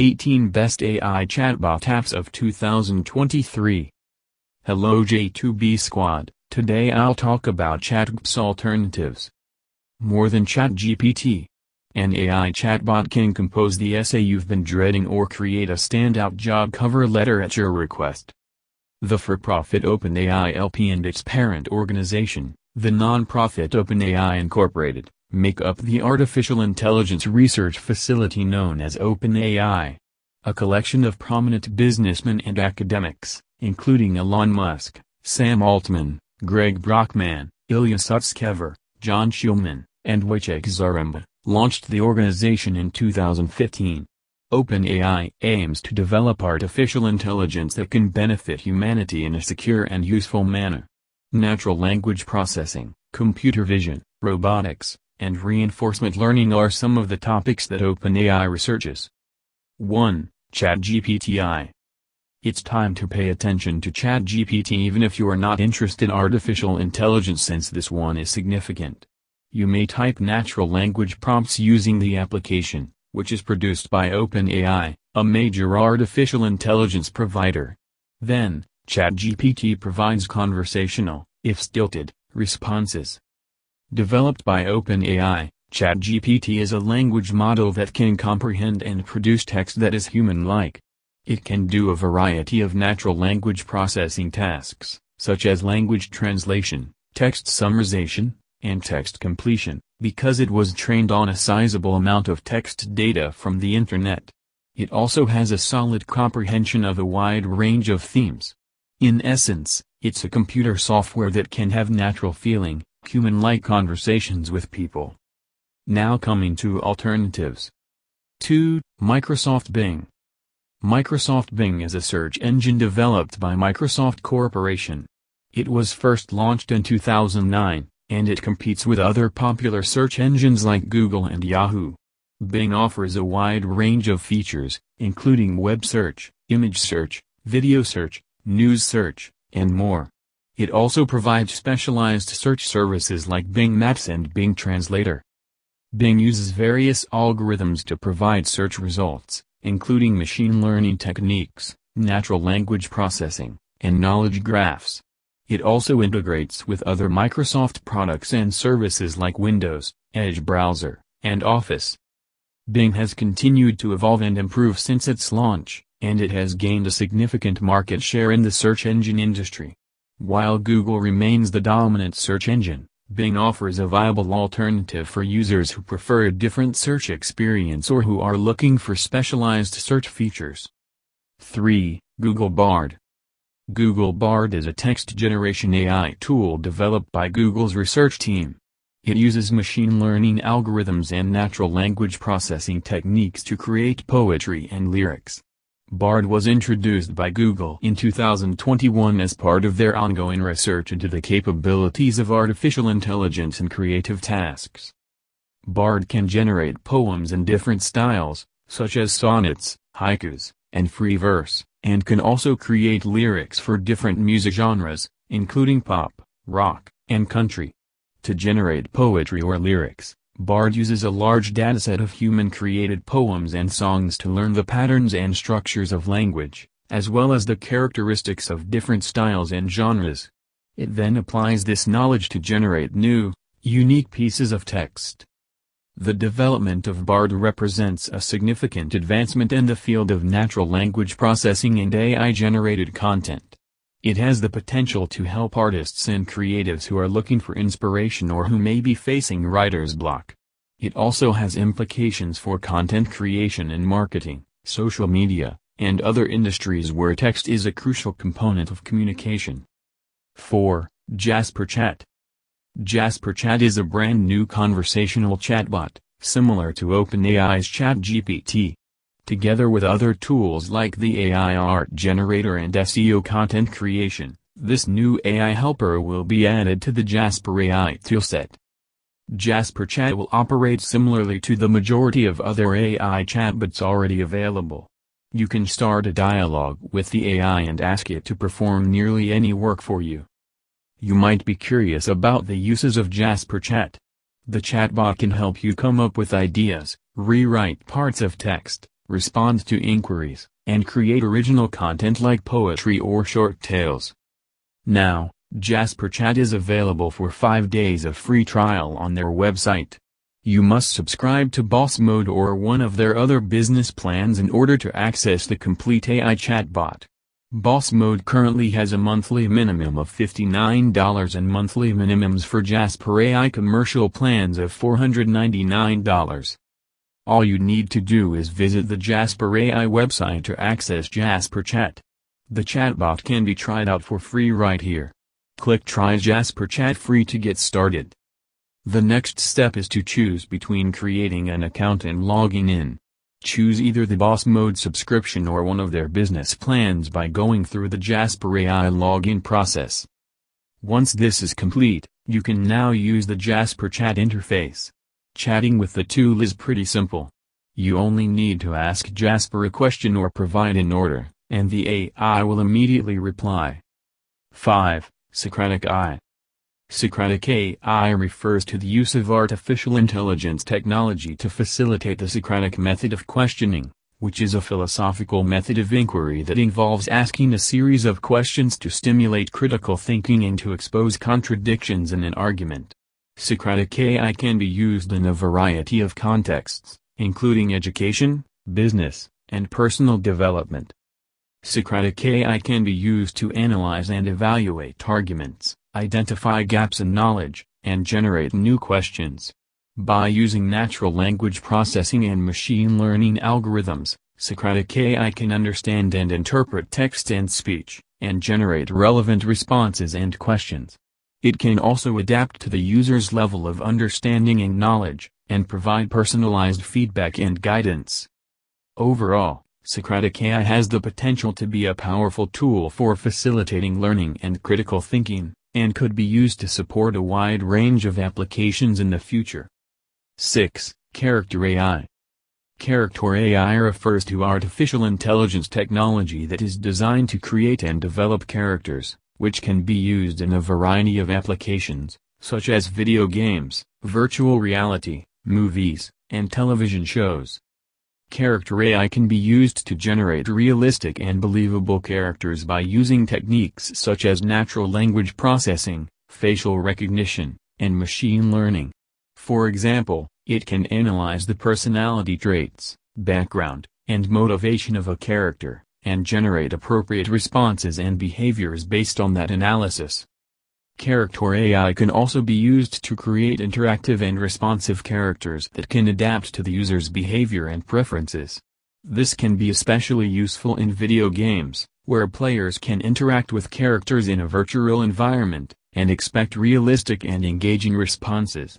18 Best AI Chatbot Apps of 2023. Hello J2B Squad, today I'll talk about ChatGPT's alternatives. More than ChatGPT. An AI chatbot can compose the essay you've been dreading or create a standout job cover letter at your request. The for-profit OpenAI LP and its parent organization, the non-profit OpenAI Incorporated, make up the artificial intelligence research facility known as OpenAI. A collection of prominent businessmen and academics, including Elon Musk, Sam Altman, Greg Brockman, Ilya Sutskever, John Schulman, and Wojciech Zaremba, launched the organization in 2015. OpenAI aims to develop artificial intelligence that can benefit humanity in a secure and useful manner. Natural language processing, computer vision, robotics, and reinforcement learning are some of the topics that OpenAI researches. 1. ChatGPT It's time to pay attention to ChatGPT even if you are not interested in artificial intelligence since this one is significant. You may type natural language prompts using the application, which is produced by OpenAI, a major artificial intelligence provider. Then, ChatGPT provides conversational, if stilted, responses. Developed by OpenAI, ChatGPT is a language model that can comprehend and produce text that is human-like. It can do a variety of natural language processing tasks, such as language translation, text summarization, and text completion, because it was trained on a sizable amount of text data from the Internet. It also has a solid comprehension of a wide range of themes. In essence, it's a computer software that can have natural feeling, human-like conversations with people. Now coming to alternatives. 2. Microsoft Bing. Microsoft Bing is a search engine developed by Microsoft Corporation. It was first launched in 2009, and it competes with other popular search engines like Google and Yahoo. Bing offers a wide range of features, including web search, image search, video search, news search, and more. It also provides specialized search services like Bing Maps and Bing Translator. Bing uses various algorithms to provide search results, including machine learning techniques, natural language processing, and knowledge graphs. It also integrates with other Microsoft products and services like Windows, Edge browser, and Office. Bing has continued to evolve and improve since its launch, and it has gained a significant market share in the search engine industry. While Google remains the dominant search engine, Bing offers a viable alternative for users who prefer a different search experience or who are looking for specialized search features. 3. Google Bard Google Bard is a text generation AI tool developed by Google's research team. It uses machine learning algorithms and natural language processing techniques to create poetry and lyrics. Bard was introduced by Google in 2021 as part of their ongoing research into the capabilities of artificial intelligence in creative tasks. Bard can generate poems in different styles, such as sonnets, haikus, and free verse, and can also create lyrics for different music genres, including pop, rock, and country. To generate poetry or lyrics, Bard uses a large dataset of human-created poems and songs to learn the patterns and structures of language, as well as the characteristics of different styles and genres. It then applies this knowledge to generate new, unique pieces of text. The development of BARD represents a significant advancement in the field of natural language processing and AI-generated content. It has the potential to help artists and creatives who are looking for inspiration or who may be facing writer's block. It also has implications for content creation and marketing, social media, and other industries where text is a crucial component of communication. 4. Jasper Chat Jasper Chat is a brand new conversational chatbot, similar to OpenAI's ChatGPT. Together with other tools like the AI art generator and SEO content creation, this new AI helper will be added to the Jasper AI toolset. Jasper Chat will operate similarly to the majority of other AI chatbots already available. You can start a dialogue with the AI and ask it to perform nearly any work for you. You might be curious about the uses of Jasper Chat. The chatbot can help you come up with ideas, rewrite parts of text, respond to inquiries, and create original content like poetry or short tales. Now, Jasper Chat is available for 5 days of free trial on their website. You must subscribe to Boss Mode or one of their other business plans in order to access the complete AI chatbot. Boss Mode currently has a monthly minimum of $59 and monthly minimums for Jasper AI commercial plans of $499. All you need to do is visit the Jasper AI website to access Jasper Chat. The chatbot can be tried out for free right here. Click Try Jasper Chat free to get started. The next step is to choose between creating an account and logging in. Choose either the Boss Mode subscription or one of their business plans by going through the Jasper AI login process. Once this is complete, you can now use the Jasper chat interface. Chatting with the tool is pretty simple. You only need to ask Jasper a question or provide an order, and the AI will immediately reply. 5. Socratic AI Socratic AI refers to the use of artificial intelligence technology to facilitate the Socratic method of questioning, which is a philosophical method of inquiry that involves asking a series of questions to stimulate critical thinking and to expose contradictions in an argument. Socratic AI can be used in a variety of contexts, including education, business, and personal development. Socratic AI can be used to analyze and evaluate arguments, identify gaps in knowledge, and generate new questions. By using natural language processing and machine learning algorithms, Socratic AI can understand and interpret text and speech, and generate relevant responses and questions. It can also adapt to the user's level of understanding and knowledge, and provide personalized feedback and guidance. Overall, Socratic AI has the potential to be a powerful tool for facilitating learning and critical thinking, and could be used to support a wide range of applications in the future. 6. Character AI Character AI refers to artificial intelligence technology that is designed to create and develop characters, which can be used in a variety of applications, such as video games, virtual reality, movies, and television shows. Character AI can be used to generate realistic and believable characters by using techniques such as natural language processing, facial recognition, and machine learning. For example, it can analyze the personality traits, background, and motivation of a character, and generate appropriate responses and behaviors based on that analysis. Character AI can also be used to create interactive and responsive characters that can adapt to the user's behavior and preferences. This can be especially useful in video games, where players can interact with characters in a virtual environment, and expect realistic and engaging responses.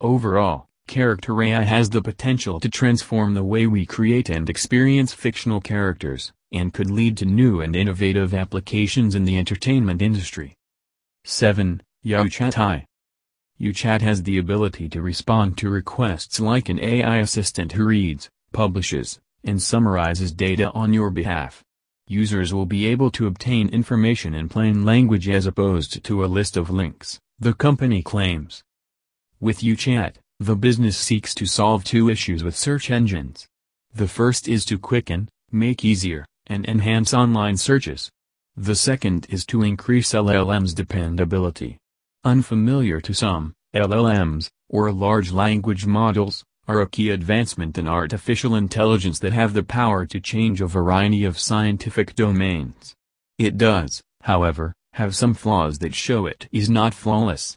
Overall, Character AI has the potential to transform the way we create and experience fictional characters, and could lead to new and innovative applications in the entertainment industry. 7. YaoChat AI YaoChat has the ability to respond to requests like an AI assistant who reads, publishes, and summarizes data on your behalf. Users will be able to obtain information in plain language as opposed to a list of links, the company claims. With YaoChat, the business seeks to solve two issues with search engines. The first is to quicken, make easier, and enhance online searches. The second is to increase LLM's dependability. Unfamiliar to some, LLMs, or large language models, are a key advancement in artificial intelligence that have the power to change a variety of scientific domains. It does, however, have some flaws that show it is not flawless.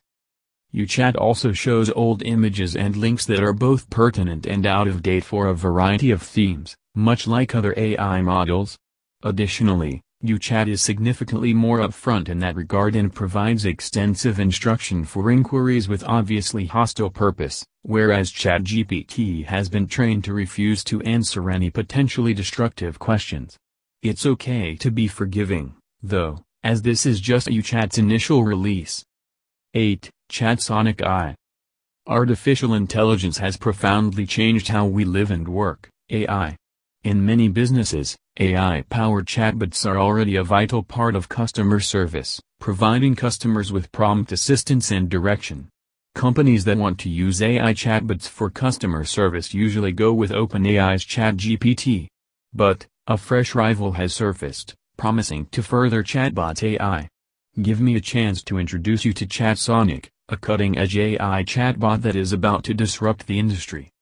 YouChat also shows old images and links that are both pertinent and out of date for a variety of themes, much like other AI models. Additionally, YouChat is significantly more upfront in that regard and provides extensive instruction for inquiries with obviously hostile purpose, whereas ChatGPT has been trained to refuse to answer any potentially destructive questions. It's okay to be forgiving, though, as this is just YouChat's initial release. 8. ChatSonic AI Artificial intelligence has profoundly changed how we live and work, AI. In many businesses, AI-powered chatbots are already a vital part of customer service, providing customers with prompt assistance and direction. Companies that want to use AI chatbots for customer service usually go with OpenAI's ChatGPT. But, a fresh rival has surfaced, promising to further chatbot AI. Give me a chance to introduce you to ChatSonic, a cutting-edge AI chatbot that is about to disrupt the industry.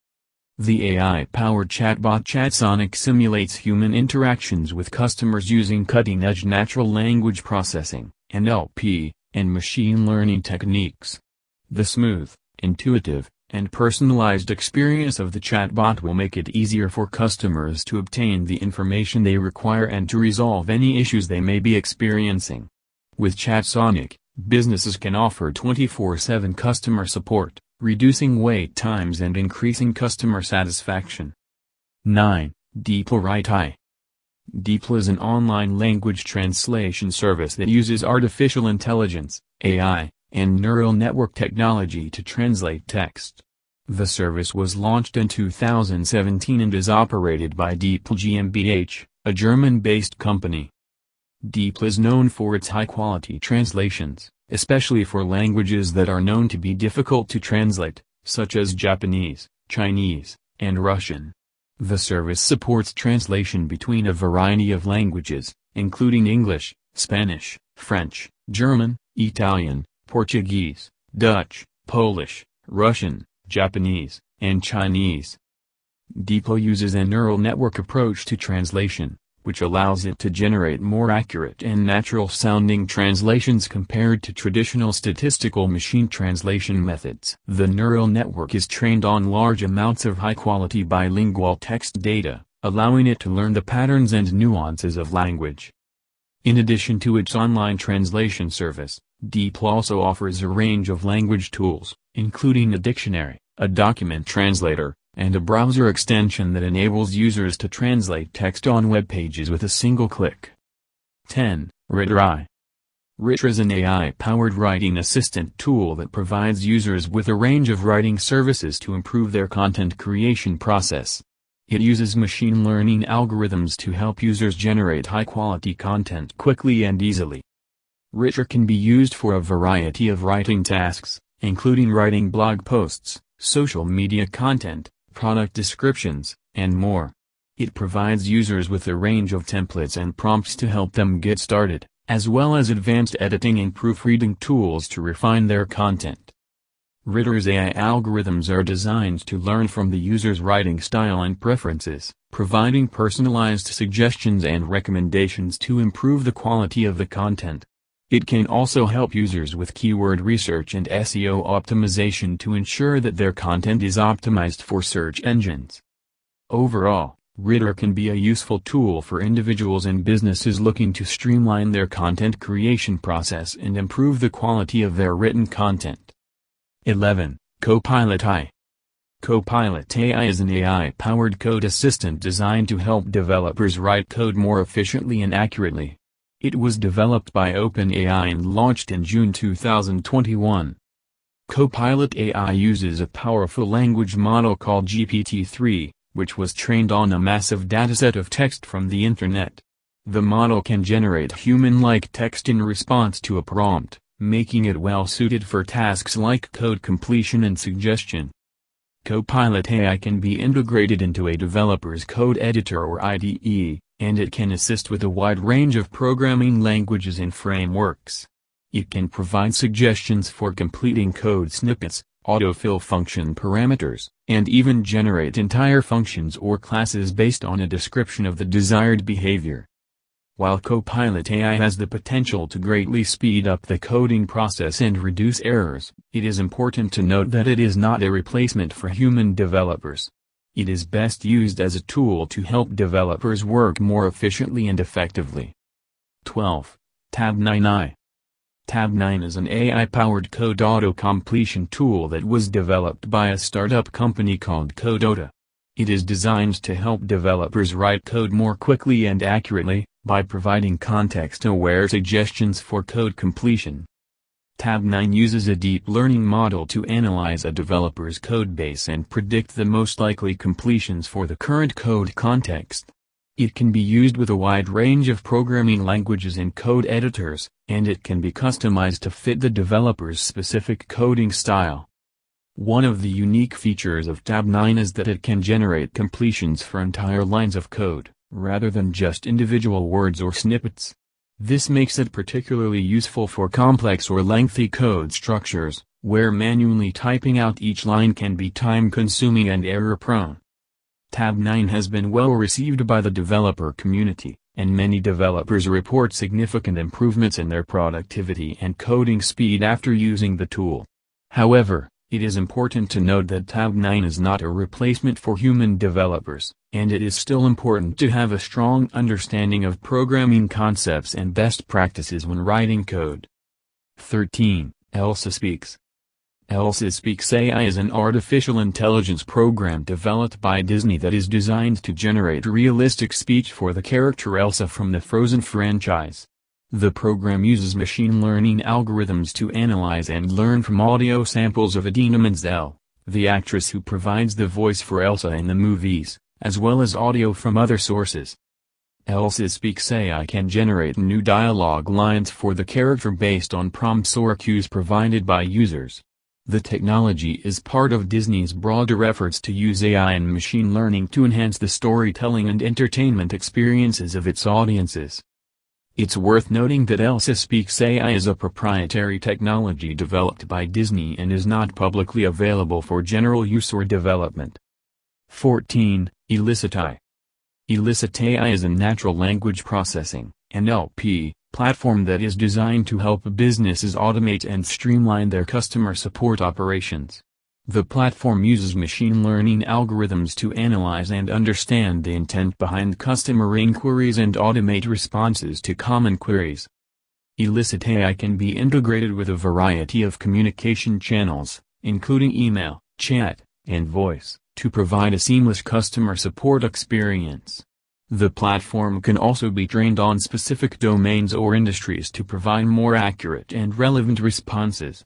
The AI-powered chatbot ChatSonic simulates human interactions with customers using cutting-edge natural language processing, NLP, and machine learning techniques. The smooth, intuitive, and personalized experience of the chatbot will make it easier for customers to obtain the information they require and to resolve any issues they may be experiencing. With ChatSonic, businesses can offer 24-7 customer support, reducing wait times and increasing customer satisfaction. 9. DeepL Write AI DeepL is an online language translation service that uses artificial intelligence, AI, and neural network technology to translate text. The service was launched in 2017 and is operated by DeepL GmbH, a German-based company. DeepL is known for its high-quality translations, especially for languages that are known to be difficult to translate, such as Japanese, Chinese, and Russian. The service supports translation between a variety of languages, including English, Spanish, French, German, Italian, Portuguese, Dutch, Polish, Russian, Japanese, and Chinese. DeepL uses a neural network approach to translation, which allows it to generate more accurate and natural-sounding translations compared to traditional statistical machine translation methods. The neural network is trained on large amounts of high-quality bilingual text data, allowing it to learn the patterns and nuances of language. In addition to its online translation service, DeepL also offers a range of language tools, including a dictionary, a document translator, and a browser extension that enables users to translate text on web pages with a single click. 10. Writer Writer is an AI-powered writing assistant tool that provides users with a range of writing services to improve their content creation process. It uses machine learning algorithms to help users generate high-quality content quickly and easily. Writer can be used for a variety of writing tasks, including writing blog posts, social media content, product descriptions, and more. It provides users with a range of templates and prompts to help them get started, as well as advanced editing and proofreading tools to refine their content. Writer's AI algorithms are designed to learn from the user's writing style and preferences, providing personalized suggestions and recommendations to improve the quality of the content. It can also help users with keyword research and SEO optimization to ensure that their content is optimized for search engines. Overall, Writer can be a useful tool for individuals and businesses looking to streamline their content creation process and improve the quality of their written content. 11. Copilot AI Copilot AI is an AI-powered code assistant designed to help developers write code more efficiently and accurately. It was developed by OpenAI and launched in June 2021. Copilot AI uses a powerful language model called GPT-3, which was trained on a massive dataset of text from the internet. The model can generate human-like text in response to a prompt, making it well-suited for tasks like code completion and suggestion. Copilot AI can be integrated into a developer's code editor or IDE, and it can assist with a wide range of programming languages and frameworks. It can provide suggestions for completing code snippets, autofill function parameters, and even generate entire functions or classes based on a description of the desired behavior. While Copilot AI has the potential to greatly speed up the coding process and reduce errors, it is important to note that it is not a replacement for human developers. It is best used as a tool to help developers work more efficiently and effectively. 12. Tab 9i Tabnine is an AI-powered code auto-completion tool that was developed by a startup company called Codota. It is designed to help developers write code more quickly and accurately, by providing context-aware suggestions for code completion. Tabnine uses a deep learning model to analyze a developer's codebase and predict the most likely completions for the current code context. It can be used with a wide range of programming languages and code editors, and it can be customized to fit the developer's specific coding style. One of the unique features of Tabnine is that it can generate completions for entire lines of code, rather than just individual words or snippets. This makes it particularly useful for complex or lengthy code structures, where manually typing out each line can be time-consuming and error-prone. Tabnine has been well received by the developer community, and many developers report significant improvements in their productivity and coding speed after using the tool. However, it is important to note that Tabnine is not a replacement for human developers, and it is still important to have a strong understanding of programming concepts and best practices when writing code. 13. Elsa Speaks Elsa Speaks AI is an artificial intelligence program developed by Disney that is designed to generate realistic speech for the character Elsa from the Frozen franchise. The program uses machine learning algorithms to analyze and learn from audio samples of Idina Menzel, the actress who provides the voice for Elsa in the movies, as well as audio from other sources. Elsa Speaks AI can generate new dialogue lines for the character based on prompts or cues provided by users. The technology is part of Disney's broader efforts to use AI and machine learning to enhance the storytelling and entertainment experiences of its audiences. It's worth noting that Elsa Speaks AI is a proprietary technology developed by Disney and is not publicly available for general use or development. 14. Elicit.ai Elicit.ai is a natural language processing NLP, platform that is designed to help businesses automate and streamline their customer support operations. The platform uses machine learning algorithms to analyze and understand the intent behind customer inquiries and automate responses to common queries. Elicit AI can be integrated with a variety of communication channels, including email, chat, and voice, to provide a seamless customer support experience. The platform can also be trained on specific domains or industries to provide more accurate and relevant responses.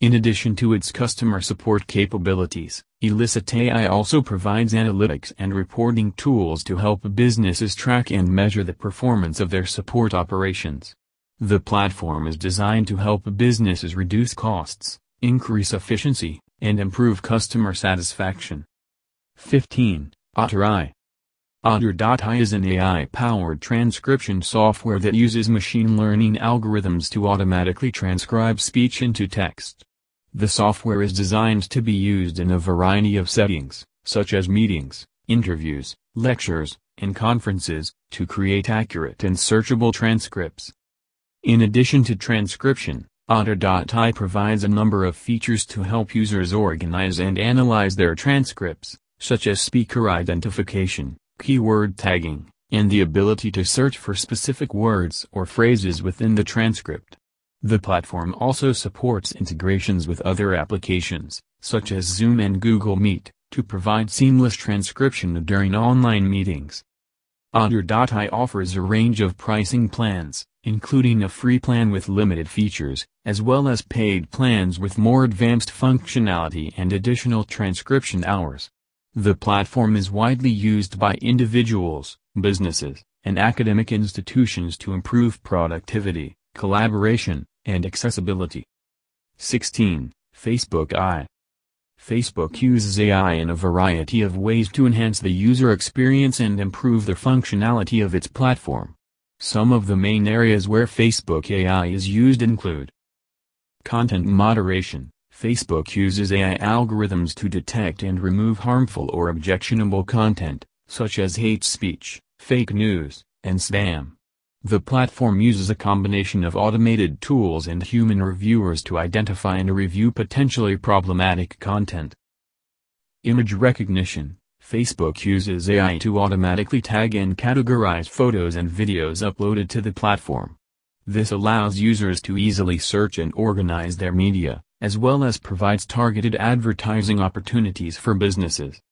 In addition to its customer support capabilities, Elicit AI also provides analytics and reporting tools to help businesses track and measure the performance of their support operations. The platform is designed to help businesses reduce costs, increase efficiency, and improve customer satisfaction. 15. Otter.ai Otter.ai is an AI-powered transcription software that uses machine learning algorithms to automatically transcribe speech into text. The software is designed to be used in a variety of settings, such as meetings, interviews, lectures, and conferences, to create accurate and searchable transcripts. In addition to transcription, Otter.ai provides a number of features to help users organize and analyze their transcripts, such as speaker identification, keyword tagging, and the ability to search for specific words or phrases within the transcript. The platform also supports integrations with other applications, such as Zoom and Google Meet, to provide seamless transcription during online meetings. Otter.ai offers a range of pricing plans, including a free plan with limited features, as well as paid plans with more advanced functionality and additional transcription hours. The platform is widely used by individuals, businesses, and academic institutions to improve productivity, collaboration, and accessibility. 16. Facebook AI Facebook uses AI in a variety of ways to enhance the user experience and improve the functionality of its platform. Some of the main areas where Facebook AI is used include Content moderation Facebook uses AI algorithms to detect and remove harmful or objectionable content, such as hate speech, fake news, and spam. The platform uses a combination of automated tools and human reviewers to identify and review potentially problematic content. Image recognition Facebook uses AI to automatically tag and categorize photos and videos uploaded to the platform. This allows users to easily search and organize their media, as well as provides targeted advertising opportunities for businesses.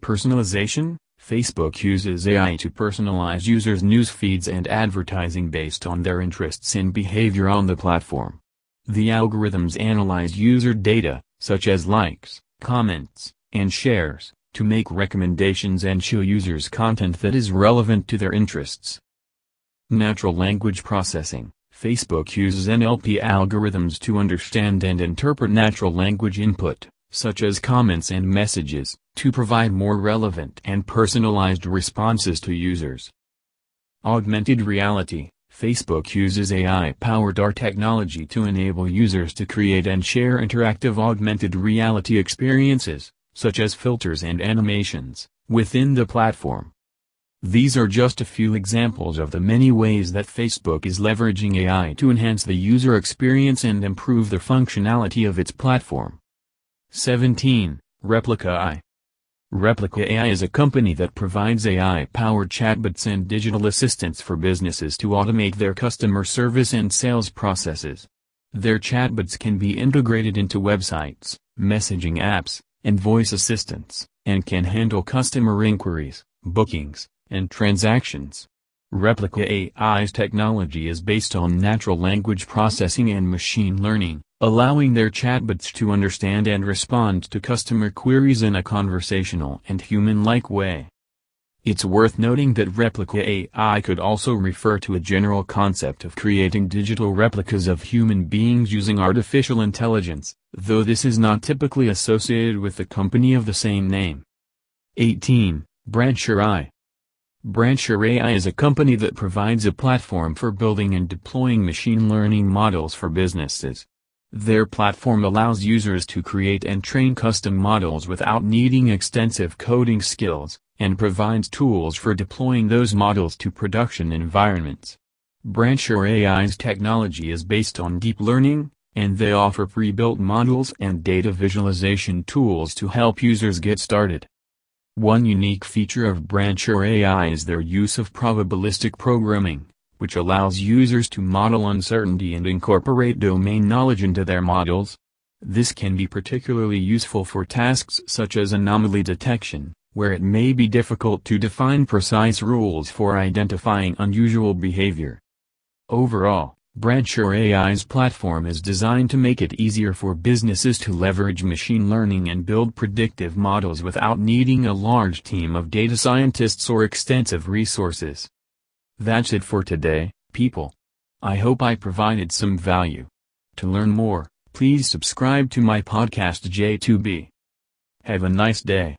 Personalization Facebook uses AI to personalize users' news feeds and advertising based on their interests and behavior on the platform. The algorithms analyze user data, such as likes, comments, and shares, to make recommendations and show users content that is relevant to their interests. Natural language processing Facebook uses NLP algorithms to understand and interpret natural language input, such as comments and messages, to provide more relevant and personalized responses to users. Augmented reality Facebook uses AI-powered AR technology to enable users to create and share interactive augmented reality experiences, such as filters and animations, within the platform. These are just a few examples of the many ways that Facebook is leveraging AI to enhance the user experience and improve the functionality of its platform. 17. Replika AI Replika AI is a company that provides AI-powered chatbots and digital assistants for businesses to automate their customer service and sales processes. Their chatbots can be integrated into websites, messaging apps, and voice assistants, and can handle customer inquiries, bookings, and transactions. Replika AI's technology is based on natural language processing and machine learning, allowing their chatbots to understand and respond to customer queries in a conversational and human-like way. It's worth noting that Replika AI could also refer to a general concept of creating digital replicas of human beings using artificial intelligence, though this is not typically associated with the company of the same name. 18. Brancher AI Brancher AI is a company that provides a platform for building and deploying machine learning models for businesses. Their platform allows users to create and train custom models without needing extensive coding skills, and provides tools for deploying those models to production environments. Brancher AI's technology is based on deep learning, and they offer pre-built models and data visualization tools to help users get started. One unique feature of Brancher AI is their use of probabilistic programming, which allows users to model uncertainty and incorporate domain knowledge into their models. This can be particularly useful for tasks such as anomaly detection, where it may be difficult to define precise rules for identifying unusual behavior. Overall, Brancher AI's platform is designed to make it easier for businesses to leverage machine learning and build predictive models without needing a large team of data scientists or extensive resources. That's it for today, people. I hope I provided some value. To learn more, please subscribe to my podcast J2B. Have a nice day.